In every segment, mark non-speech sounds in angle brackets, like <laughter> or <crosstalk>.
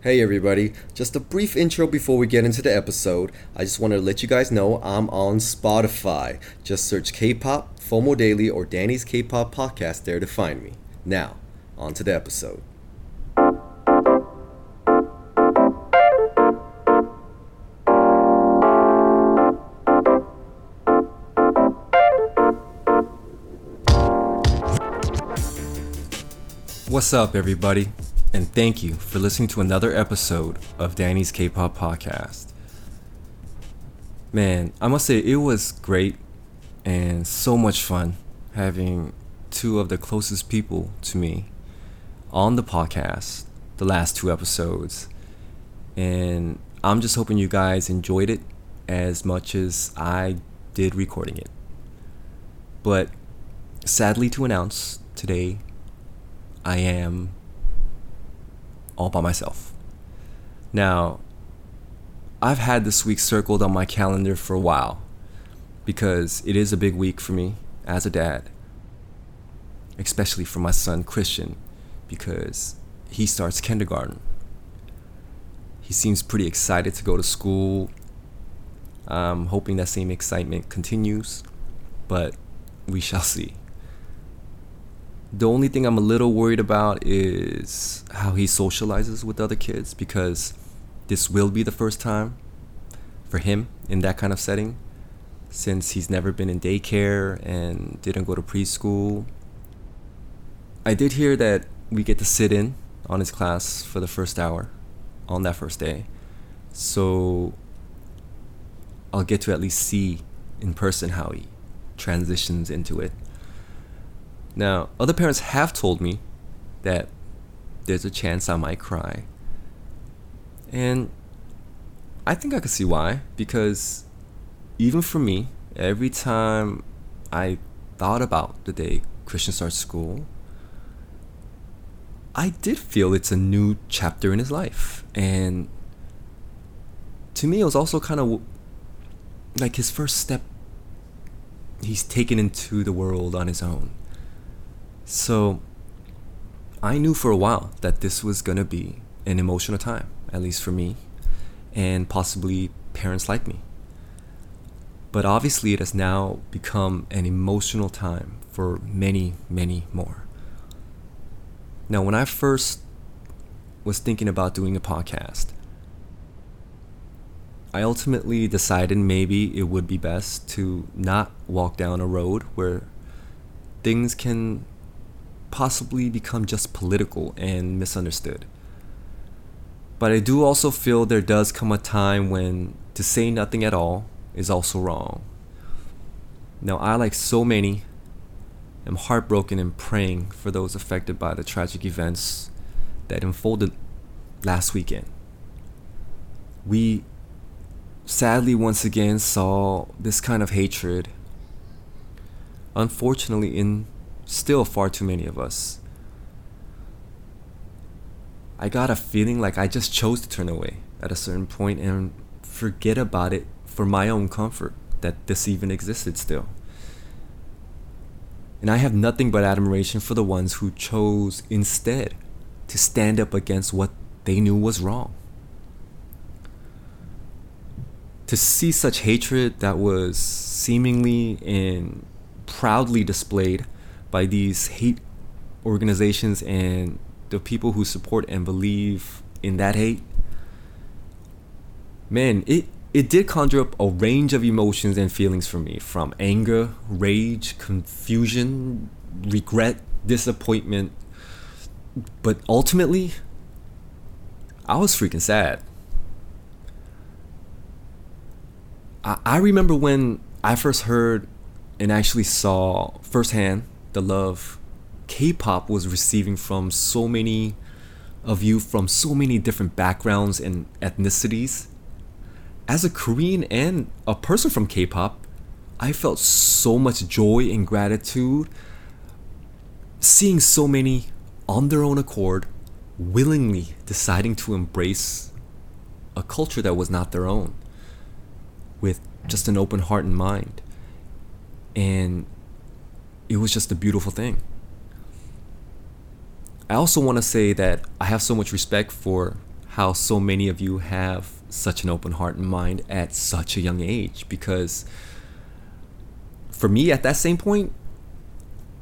Hey everybody, just a brief intro before we get into the episode. I just want to let you guys know I'm on Spotify. Just search K-pop, FOMO Daily, or Danny's K-pop podcast there to find me. Now, on to the episode. What's up, everybody? And thank you for listening to another episode of Danny's K pop podcast. Man, I must say it was great and so much fun having two of the closest people to me on the podcast the last two episodes. And I'm just hoping you guys enjoyed it as much as I did recording it. But sadly to announce today, I am all by myself. Now, I've had this week circled on my calendar for a while because it is a big week for me as a dad, especially for my son Christian because he starts kindergarten. He seems pretty excited to go to school. I'm hoping that same excitement continues, but we shall see. The only thing I'm a little worried about is how he socializes with other kids because this will be the first time for him in that kind of setting since he's never been in daycare and didn't go to preschool. I did hear that we get to sit in on his class for the first hour on that first day. So I'll get to at least see in person how he transitions into it. Now, other parents have told me that there's a chance I might cry. And I think I can see why, because even for me, every time I thought about the day Christian starts school, I did feel it's a new chapter in his life. And to me, it was also kind of like his first step he's taken into the world on his own. So I knew for a while that this was going to be an emotional time, at least for me, and possibly parents like me. But obviously, it has now become an emotional time for many, many more. Now, when I first was thinking about doing a podcast, I ultimately decided maybe it would be best to not walk down a road where things can possibly become just political and misunderstood. But I do also feel there does come a time when to say nothing at all is also wrong. Now, I, like so many, am heartbroken and praying for those affected by the tragic events that unfolded last weekend. We sadly once again saw this kind of hatred, unfortunately, in still far too many of us. I got a feeling like I just chose to turn away at a certain point and forget about it for my own comfort that this even existed still. And I have nothing but admiration for the ones who chose instead to stand up against what they knew was wrong. To see such hatred that was seemingly and proudly displayed by these hate organizations and the people who support and believe in that hate man it it did conjure up a range of emotions and feelings for me from anger rage confusion regret disappointment. But ultimately i was freaking sad. I, I remember when i first heard and actually saw firsthand the love K-pop was receiving from so many of you from so many different backgrounds and ethnicities. As a Korean and a person from K-pop, I felt so much joy and gratitude seeing so many on their own accord willingly deciding to embrace a culture that was not their own with just an open heart and mind. And it was just a beautiful thing. I also want to say that I have so much respect for how so many of you have such an open heart and mind at such a young age because for me at that same point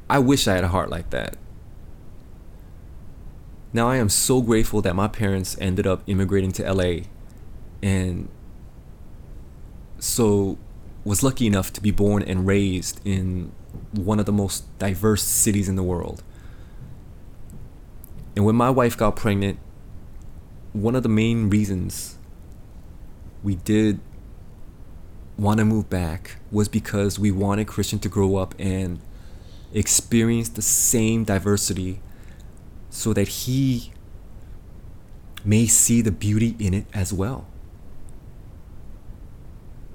I wish I had a heart like that. Now I am so grateful that my parents ended up immigrating to LA and so was lucky enough to be born and raised in one of the most diverse cities in the world. And when my wife got pregnant, one of the main reasons we did want to move back was because we wanted Christian to grow up and experience the same diversity so that he may see the beauty in it as well.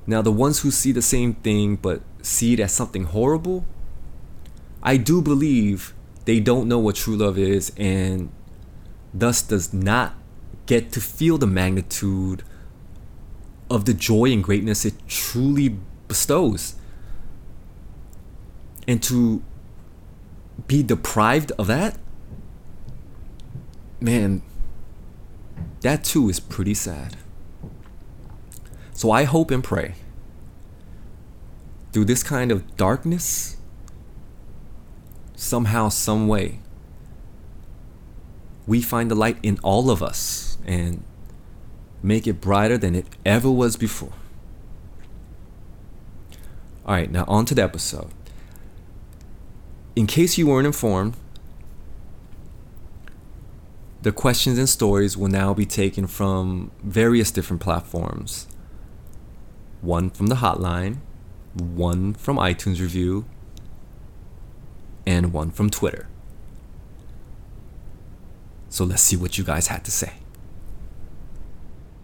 Now, the ones who see the same thing but see it as something horrible, I do believe they don't know what true love is and thus does not get to feel the magnitude of the joy and greatness it truly bestows. And to be deprived of that, man, that too is pretty sad. So I hope and pray through this kind of darkness, somehow, some way, we find the light in all of us and make it brighter than it ever was before. All right, now on to the episode. In case you weren't informed, the questions and stories will now be taken from various different platforms. One from the hotline, one from iTunes Review, and one from Twitter. So let's see what you guys had to say.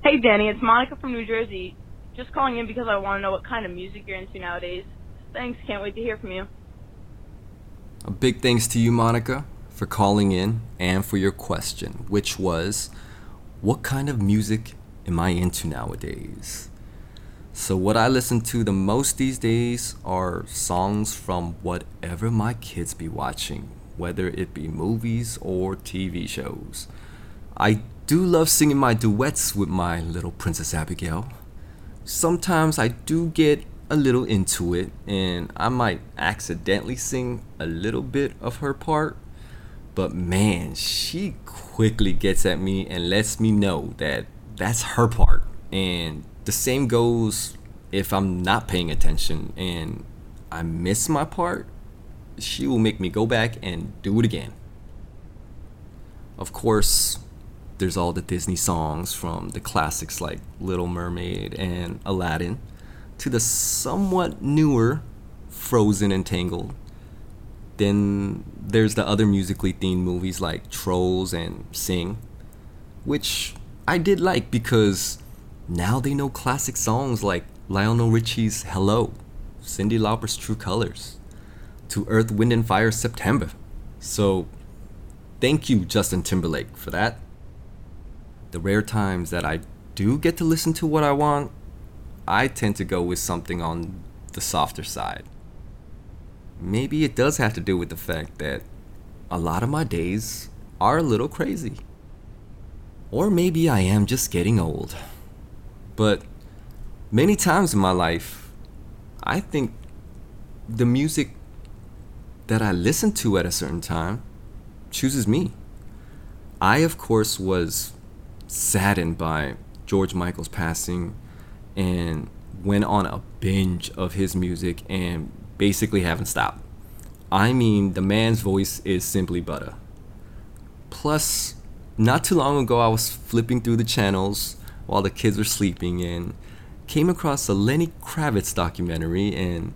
Hey Danny, it's Monica from New Jersey. Just calling in because I want to know what kind of music you're into nowadays. Thanks, can't wait to hear from you. A big thanks to you, Monica, for calling in and for your question, which was what kind of music am I into nowadays? So, what I listen to the most these days are songs from whatever my kids be watching, whether it be movies or TV shows. I do love singing my duets with my little Princess Abigail. Sometimes I do get a little into it and I might accidentally sing a little bit of her part. But man, she quickly gets at me and lets me know that that's her part. And the same goes if I'm not paying attention and I miss my part, she will make me go back and do it again. Of course, there's all the Disney songs from the classics like Little Mermaid and Aladdin to the somewhat newer Frozen and Tangled. Then there's the other musically themed movies like Trolls and Sing, which I did like because now they know classic songs like Lionel Richie's Hello, Cyndi Lauper's True Colors, to Earth, Wind, and Fire September. So thank you, Justin Timberlake, for that. The rare times that I do get to listen to what I want, I tend to go with something on the softer side. Maybe it does have to do with the fact that a lot of my days are a little crazy. Or maybe I am just getting old. But many times in my life, I think the music that I listen to at a certain time chooses me. I, of course, was saddened by George Michael's passing and went on a binge of his music and basically haven't stopped. I mean, the man's voice is simply butter. Plus, not too long ago, I was flipping through the channels while the kids were sleeping and came across a Lenny Kravitz documentary and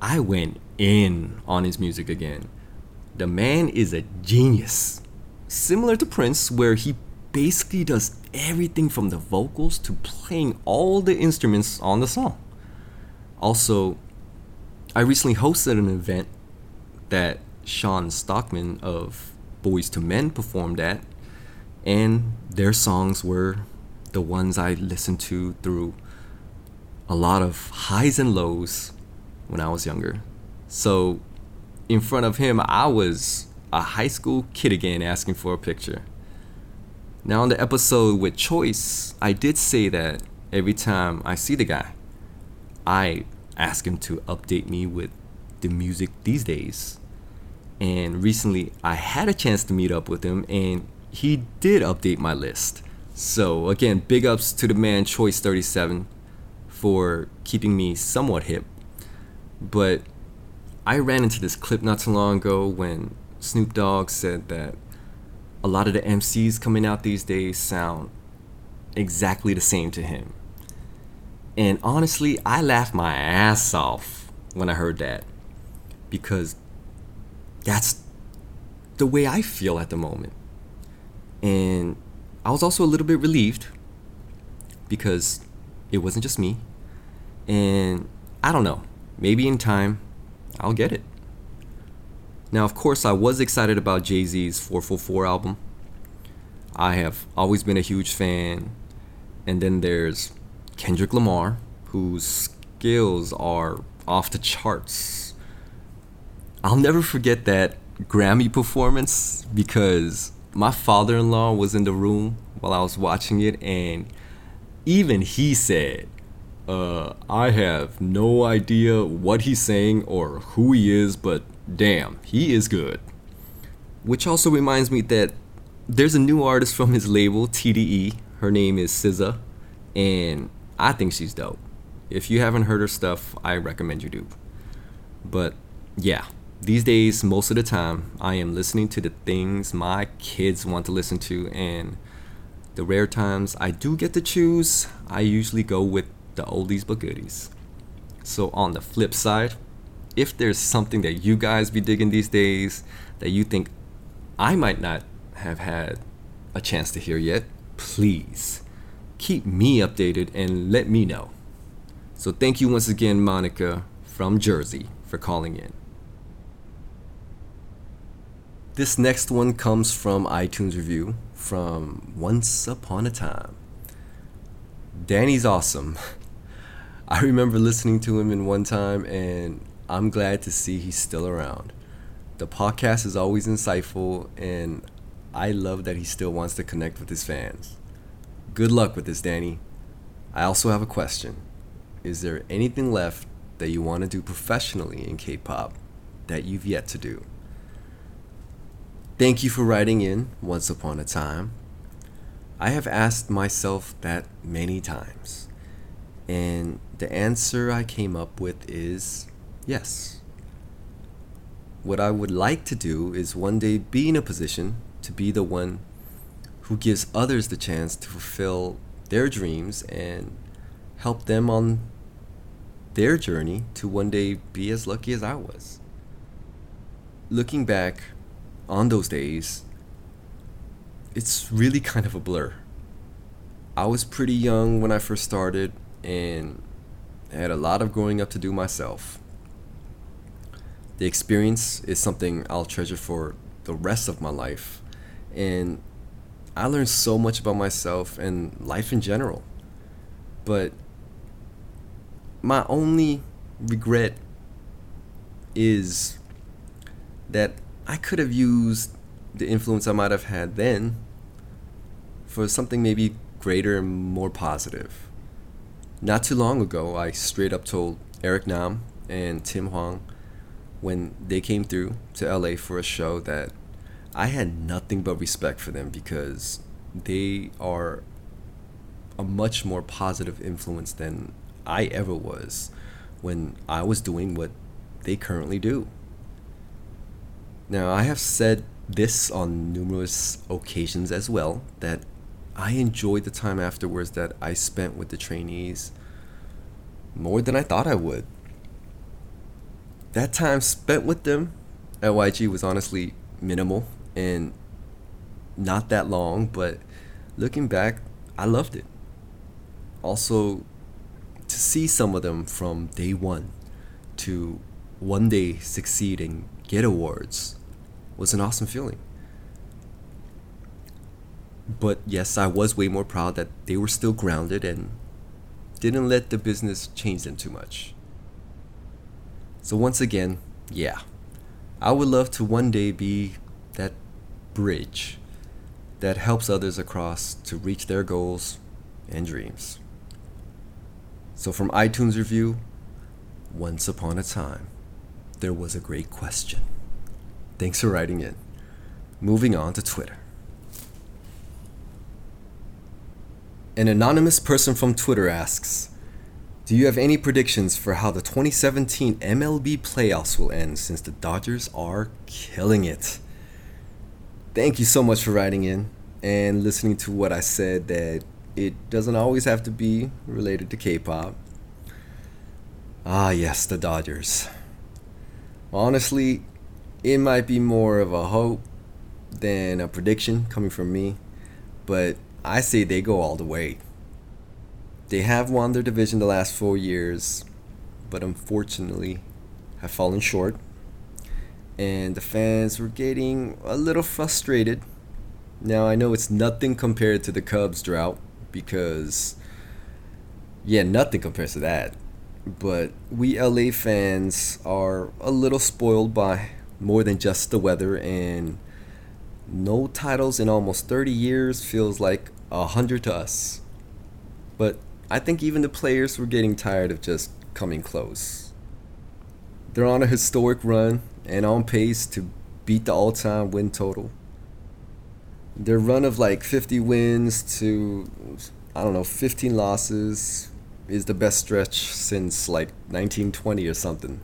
I went in on his music again. The man is a genius. Similar to Prince, where he basically does everything from the vocals to playing all the instruments on the song. Also, I recently hosted an event that Shawn Stockman of Boyz II Men performed at, and their songs were the ones I listened to through a lot of highs and lows when I was younger. So, in front of him, I was a high school kid again asking for a picture. Now, on the episode with Choice, I did say that every time I see the guy, I ask him to update me with the music these days. And recently, I had a chance to meet up with him, and he did update my list. So, again, big ups to the man Choice37 for keeping me somewhat hip. But I ran into this clip not too long ago when Snoop Dogg said that a lot of the MCs coming out these days sound exactly the same to him. And honestly, I laughed my ass off when I heard that because that's the way I feel at the moment. And I was also a little bit relieved because it wasn't just me. And I don't know, maybe in time I'll get it. Now, of course, I was excited about Jay Z's 444 album. I have always been a huge fan. And then there's Kendrick Lamar, whose skills are off the charts. I'll never forget that Grammy performance because my father in law was in the room while I was watching it, and even he said, uh, I have no idea what he's saying or who he is, but damn, he is good. Which also reminds me that there's a new artist from his label, TDE. Her name is SZA, and I think she's dope. If you haven't heard her stuff, I recommend you do. But yeah, these days, most of the time, I am listening to the things my kids want to listen to, and the rare times I do get to choose, I usually go with the oldies but goodies. So, on the flip side, if there's something that you guys be digging these days that you think I might not have had a chance to hear yet, please keep me updated and let me know. So, thank you once again, Monica from Jersey, for calling in. This next one comes from iTunes review from Once Upon a Time. Danny's awesome. <laughs> I remember listening to him in 1TYM and I'm glad to see he's still around. The podcast is always insightful and I love that he still wants to connect with his fans. Good luck with this, Danny. I also have a question. Is there anything left that you want to do professionally in K pop that you've yet to do? Thank you for writing in once upon a time. I have asked myself that many times. And the answer I came up with is yes. What I would like to do is one day be in a position to be the one who gives others the chance to fulfill their dreams and help them on their journey to one day be as lucky as I was. Looking back, on those days, it's really kind of a blur. I was pretty young when I first started and had a lot of growing up to do myself. The experience is something I'll treasure for the rest of my life. And I learned so much about myself and life in general. But my only regret is that I could have used the influence I might have had then for something maybe greater and more positive. Not too long ago, I straight up told Eric Nam and Tim Hwang when they came through to LA for a show that I had nothing but respect for them because they are a much more positive influence than I ever was when I was doing what they currently do. Now, I have said this on numerous occasions as well that I enjoyed the time afterwards that I spent with the trainees more than I thought I would. That time spent with them at YG was honestly minimal and not that long, but looking back, I loved it. Also, to see some of them from day one to one day succeed and get awards was an awesome feeling. But yes, I was way more proud that they were still grounded and didn't let the business change them too much. So, once again, yeah, I would love to one day be that bridge that helps others across to reach their goals and dreams. So, from iTunes review, once upon a time, there was a great question. Thanks for writing in. Moving on to Twitter. An anonymous person from Twitter asks Do you have any predictions for how the 2017 MLB playoffs will end since the Dodgers are killing it? Thank you so much for writing in and listening to what I said that it doesn't always have to be related to K pop. Ah, yes, the Dodgers. Honestly, it might be more of a hope than a prediction coming from me, but I say they go all the way. They have won their division the last four years, but unfortunately have fallen short. And the fans were getting a little frustrated. Now, I know it's nothing compared to the Cubs drought because, yeah, nothing compares to that. But we LA fans are a little spoiled by more than just the weather, and no titles in almost 30 years feels like a hundred to us. But I think even the players were getting tired of just coming close. They're on a historic run and on pace to beat the all time win total. Their run of like 50 wins to, I don't know, 15 losses is the best stretch since like 1920 or something.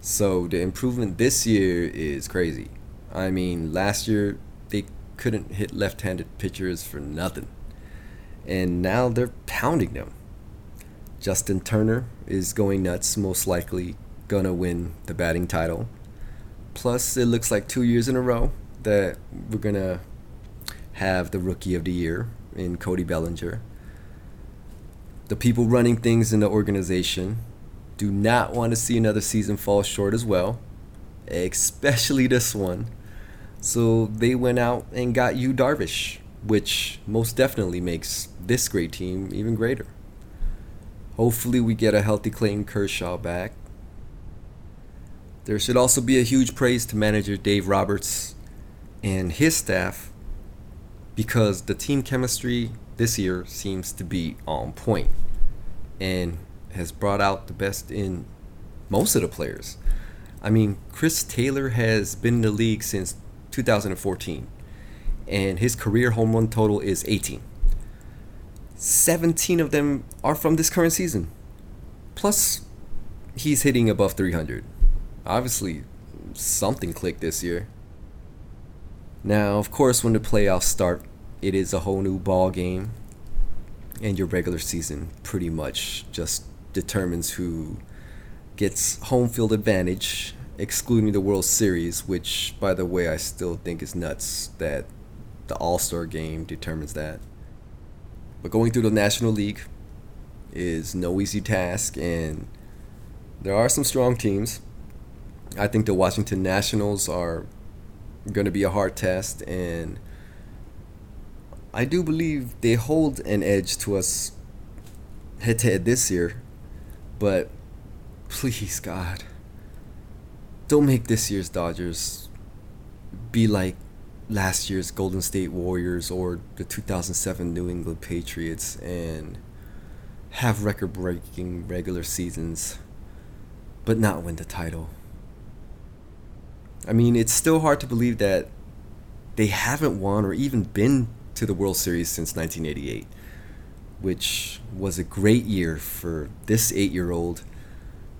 So the improvement this year is crazy. I mean, last year they couldn't hit left-handed pitchers for nothing. And now they're pounding them. Justin Turner is going nuts, most likely gonna win the batting title. Plus, it looks like two years in a row that we're gonna have the rookie of the year in Cody Bellinger. The people running things in the organization do not want to see another season fall short as well, especially this one. So they went out and got Yu Darvish, which most definitely makes this great team even greater. Hopefully, we get a healthy Clayton Kershaw back. There should also be a huge praise to manager Dave Roberts and his staff because the team chemistry this year seems to be on point and has brought out the best in most of the players. I mean, Chris Taylor has been in the league since 2014, and his career home run total is 18. 17 of them are from this current season. Plus, he's hitting above 300. Obviously, something clicked this year. Now, of course, when the playoffs start, it is a whole new ball game, and your regular season pretty much just determines who gets home field advantage excluding the World Series, which, by the way, I still think is nuts that the All Star game determines that. But going through the National League is no easy task, and there are some strong teams. I think the Washington Nationals are going to be a hard test, and I do believe they hold an edge to us head to head this year. But please, God don't make this year's Dodgers be like last year's Golden State Warriors or the 2007 New England Patriots and have record breaking regular seasons but not win the title. I mean, it's still hard to believe that they haven't won or even been to the World Series since 1988, which was a great year for this eight year old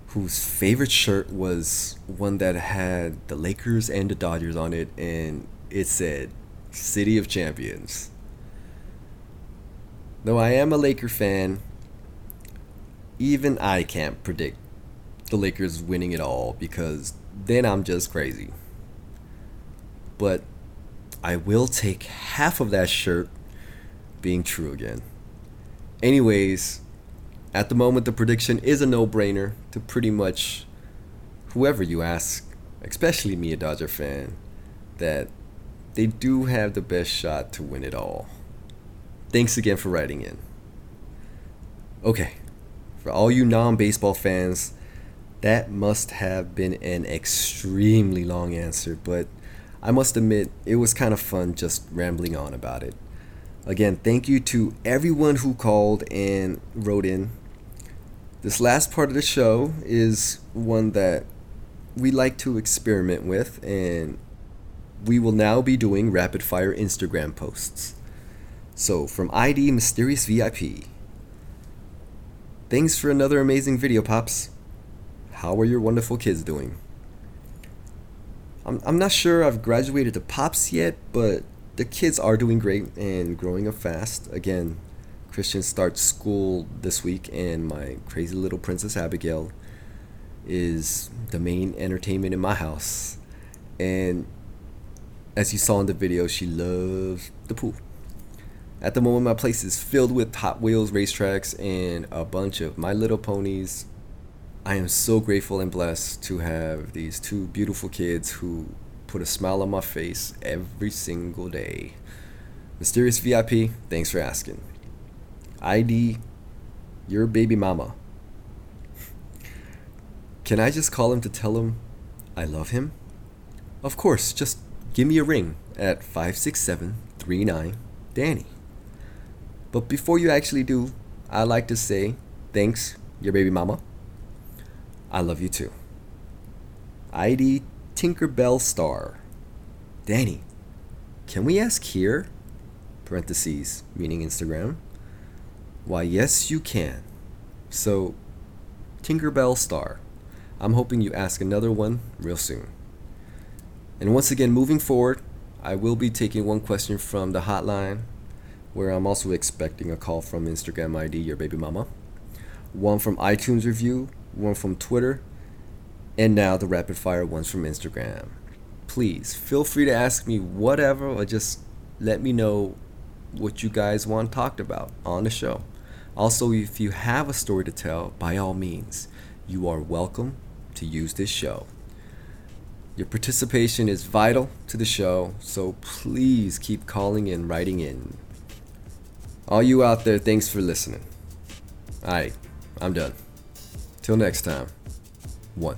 whose favorite shirt was one that had the Lakers and the Dodgers on it, and it said City of Champions. Though I am a Laker fan, even I can't predict the Lakers winning it all because then I'm just crazy. But I will take half of that shirt being true again. Anyways, at the moment, the prediction is a no brainer to pretty much whoever you ask, especially me, a Dodger fan, that they do have the best shot to win it all. Thanks again for writing in. Okay, for all you non baseball fans, that must have been an extremely long answer, but I must admit, it was kind of fun just rambling on about it. Again, thank you to everyone who called and wrote in. This last part of the show is one that we like to experiment with, and we will now be doing rapid fire Instagram posts. So, from ID Mysterious VIP, thanks for another amazing video, Pops. How are your wonderful kids doing? I'm, I'm not sure I've graduated to Pops yet, but the kids are doing great and growing up fast. Again, Christian starts school this week, and my crazy little Princess Abigail is the main entertainment in my house. And as you saw in the video, she loves the pool. At the moment, my place is filled with Hot Wheels racetracks and a bunch of My Little Ponies. I am so grateful and blessed to have these two beautiful kids who put a smile on my face every single day. Mysterious VIP, thanks for asking. ID, your baby mama. Can I just call him to tell him I love him? Of course, just give me a ring at 56739 Danny. But before you actually do, I'd like to say thanks, your baby mama. I love you too. ID Tinkerbell Star. Danny, can we ask here? Parentheses, meaning Instagram. Why, yes, you can. So, Tinkerbell Star, I'm hoping you ask another one real soon. And once again, moving forward, I will be taking one question from the hotline, where I'm also expecting a call from Instagram ID, your baby mama, one from iTunes review, one from Twitter, and now the rapid fire ones from Instagram. Please feel free to ask me whatever or just let me know what you guys want talked about on the show. Also, if you have a story to tell, by all means, you are welcome to use this show. Your participation is vital to the show, so please keep calling and writing in. All you out there, thanks for listening. Alright, I'm done. Till next time, one.